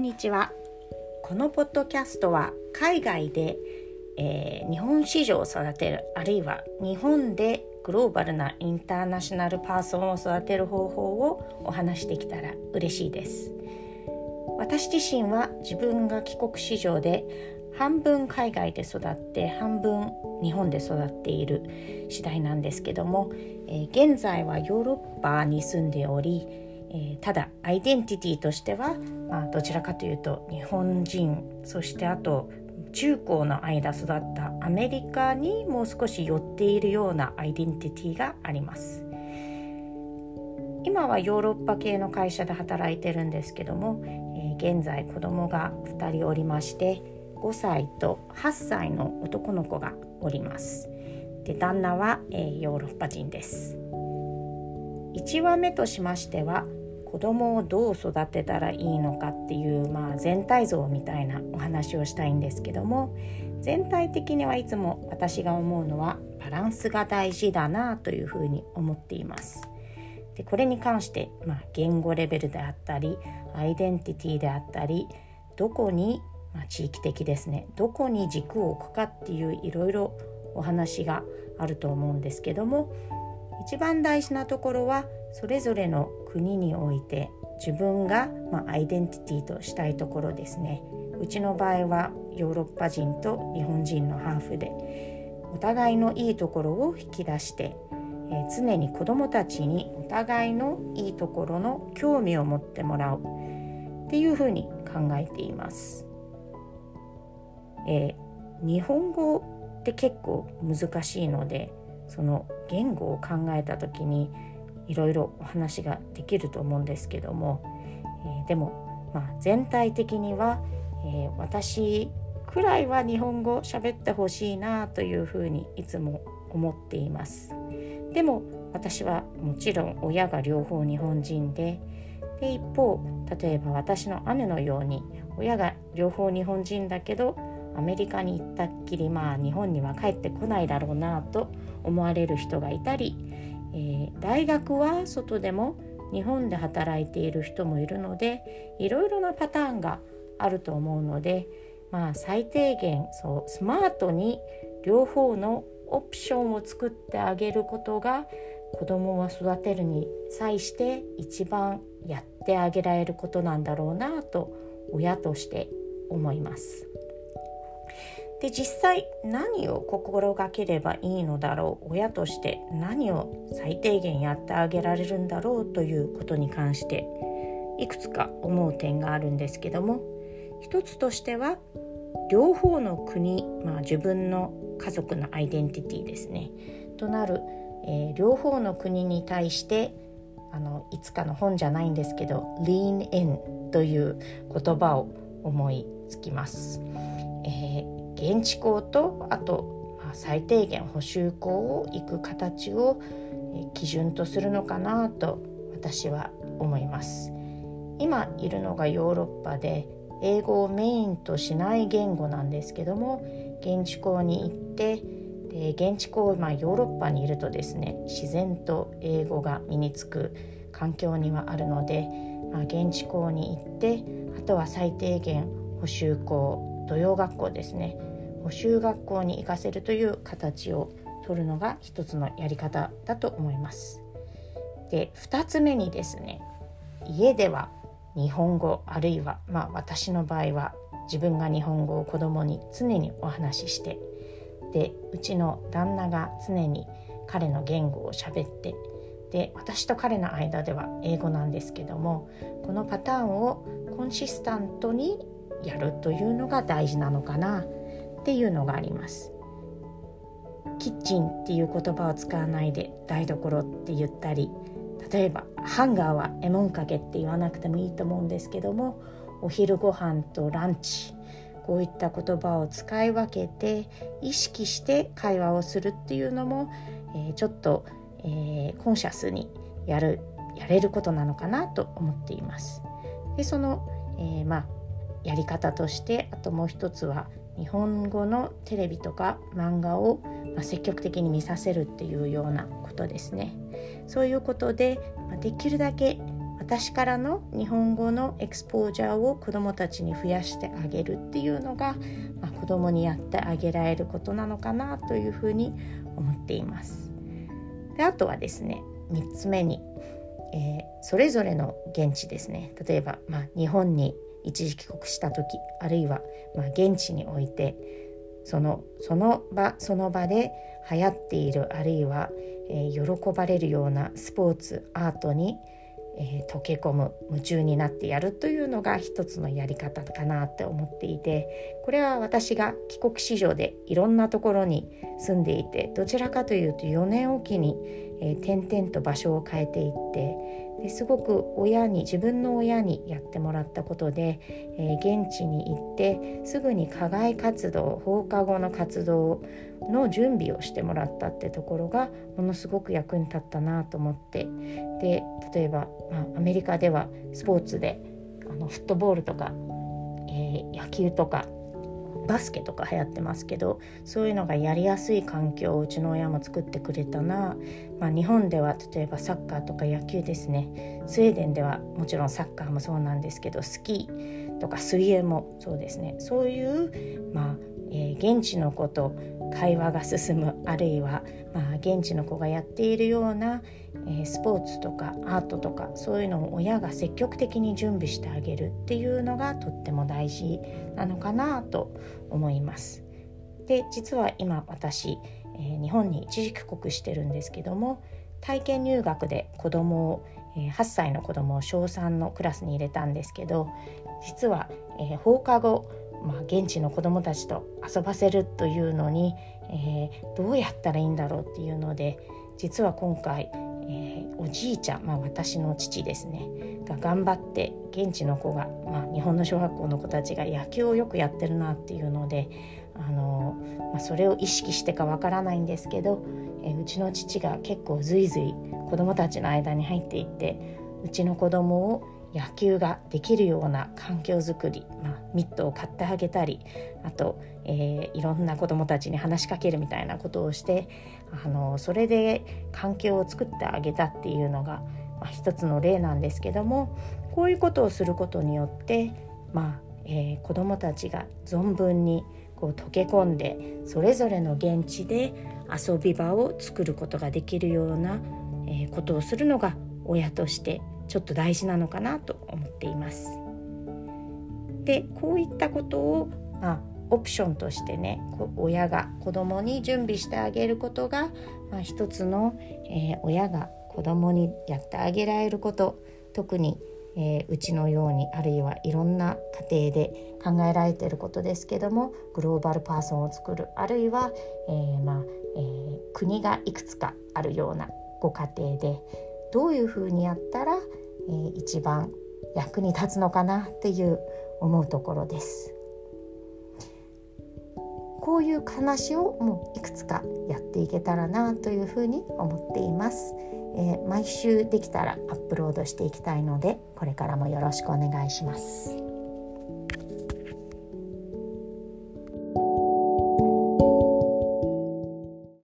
んにちは。このポッドキャストは海外で、えー、日本市場を育てるあるいは日本でグローバルなインターナショナルパーソンを育てる方法をお話しできたら嬉しいです。私自身は自分が帰国子女で半分海外で育って半分日本で育っている次第なんですけども、えー、現在はヨーロッパに住んでおり、えー、ただアイデンティティとしては、まあ、どちらかというと日本人そしてあと中高の間育ったアメリカにもう少し寄っているようなアイデンティティがあります。今はヨーロッパ系の会社で働いてるんですけども、えー、現在子供が2人おりまして5歳と8歳の男の子がおります。で旦那は、えー、ヨーロッパ人です。1話目としましては子供をどう育てたらいいのかっていう、まあ、全体像みたいなお話をしたいんですけども全体的にはいつも私が思うのはバランスが大事だなというふうに思っています。でこれに関して、まあ、言語レベルであったりアイデンティティであったりどこに、まあ、地域的ですねどこに軸を置くかっていういろいろお話があると思うんですけども一番大事なところはそれぞれの国において自分が、まあ、アイデンティティとしたいところですねうちの場合はヨーロッパ人と日本人のハーフでお互いのいいところを引き出して、えー、常に子どもたちにお互いのいいところの興味を持ってもらうっていうふうに考えています。えー、日本語って結構難しいのでその言語を考えた時にいろいろお話ができると思うんですけども、えー、でも、まあ、全体的には、えー、私くらいは日本語喋ってほしいなというふうにいつも思っています。でも私はもちろん親が両方日本人でで一方例えば私の姉のように親が両方日本人だけどアメリカに行ったっきりまあ日本には帰ってこないだろうなと思われる人がいたり、えー、大学は外でも日本で働いている人もいるのでいろいろなパターンがあると思うのでまあ最低限そうスマートに両方のオプションを作ってあげることが子供を育てるに際して一番やってあげられることなんだろうなと親として思います。で実際何を心がければいいのだろう親として何を最低限やってあげられるんだろうということに関していくつか思う点があるんですけども一つとしては両方の国、まあ、自分の家族のアイデンティティですねとなる、えー、両方の国に対してあのいつかの本じゃないんですけど「lean in」という言葉を思いつきます。えー現地校とあと、あ、最低限補修校を行く形を基準とするのかなと私は思います。今いるのがヨーロッパで英語をメインとしない言語なんですけども現地校に行ってで現地校、まあ、ヨーロッパにいるとですね自然と英語が身につく環境にはあるので、まあ、現地校に行ってあとは最低限補修校土曜学校ですね補習学校に行かせるという形を取るのが一つのやり方だと思います。で2つ目にですね家では日本語あるいはまあ私の場合は自分が日本語を子供に常にお話ししてでうちの旦那が常に彼の言語を喋ってで私と彼の間では英語なんですけどもこのパターンをコンシスタントにやるというのが大事なのかなっていうのがありますキッチンっていう言葉を使わないで台所って言ったり例えばハンガーはエモンかけって言わなくてもいいと思うんですけどもお昼ご飯とランチこういった言葉を使い分けて意識して会話をするっていうのも、えー、ちょっと、えー、コンシャスにやるやれることなのかなと思っています。でその、えー、まあやり方としてあともう一つは日本語のテレビとか漫画を、ま積極的に見させるっていうようなことですね。そういうことで、まできるだけ私からの日本語のエクスポージャーを子どもたちに増やしてあげるっていうのが、まあ、子どもにやってあげられることなのかなというふうに思っています。であとはですね3つ目に、えー、それぞれの現地ですね例えば、まあ、日本に一時帰国した時あるいは、まあ、現地においてそのその場その場で流行っているあるいは、えー、喜ばれるようなスポーツアートに、えー、溶け込む夢中になってやるというのが一つのやり方かなって思っていてこれは私が帰国子女でいろんなところに住んでいてどちらかというと4年おきに、えー、点々と場所を変えていってですごく親に自分の親にやってもらったことで、えー、現地に行ってすぐに課外活動放課後の活動の準備をしてもらったってところがものすごく役に立ったなと思って。で例えば、まあ、アメリカではスポーツであのフットボールとか、えー、野球とかバスケとか流行ってますけどそういうのがやりやすい環境をうちの親も作ってくれたな、まあ、日本では例えばサッカーとか野球ですね。スウェーデンではもちろんサッカーもそうなんですけどスキーとか水泳もそうですね。そういう、まあえー、現地の子と会話が進むあるいは、まあ、現地の子がやっているような、えー、スポーツとかアートとかそういうのを親が積極的に準備してあげるっていうのがとっても大事なのかなと思います。で実は今私、えー、日本に一時帰国してるんですけども体験入学で子供を、8歳の子供を小3のクラスに入れたんですけど実は、えー、放課後まあ、現地の子どもたちと遊ばせるというのに、えー、どうやったらいいんだろうっていうので実は今回、えー、おじいちゃん、まあ、私の父ですねが頑張って現地の子が、まあ、日本の小学校の子たちが野球をよくやってるなっていうのであの、まあ、それを意識してかわからないんですけど、えー、うちの父が結構ずいずい子どもたちの間に入っていってうちの子供を野球ができるような環境づくり、まあ、ミットを買ってあげたりあと、えー、いろんな子どもたちに話しかけるみたいなことをしてあのそれで環境を作ってあげたっていうのが、まあ、一つの例なんですけどもこういうことをすることによって、まあえー、子どもたちが存分にこう溶け込んでそれぞれの現地で遊び場を作ることができるような、えー、ことをするのが親としてちょっと大事なのかなと思っています。でこういったことを、まあ、オプションとしてね親が子供に準備してあげることが、まあ、一つの、えー、親が子供にやってあげられること特に、えー、うちのようにあるいはいろんな家庭で考えられていることですけどもグローバルパーソンを作るあるいは、えー、まあえ、国がいくつかあるようなご家庭でどういうふうにやったら、えー、一番役に立つのかなっていう思うところです。こういう話をもういくつかやっていけたらなというふうに思っています、えー、毎週できたらアップロードしていきたいのでこれからもよろしくお願いします。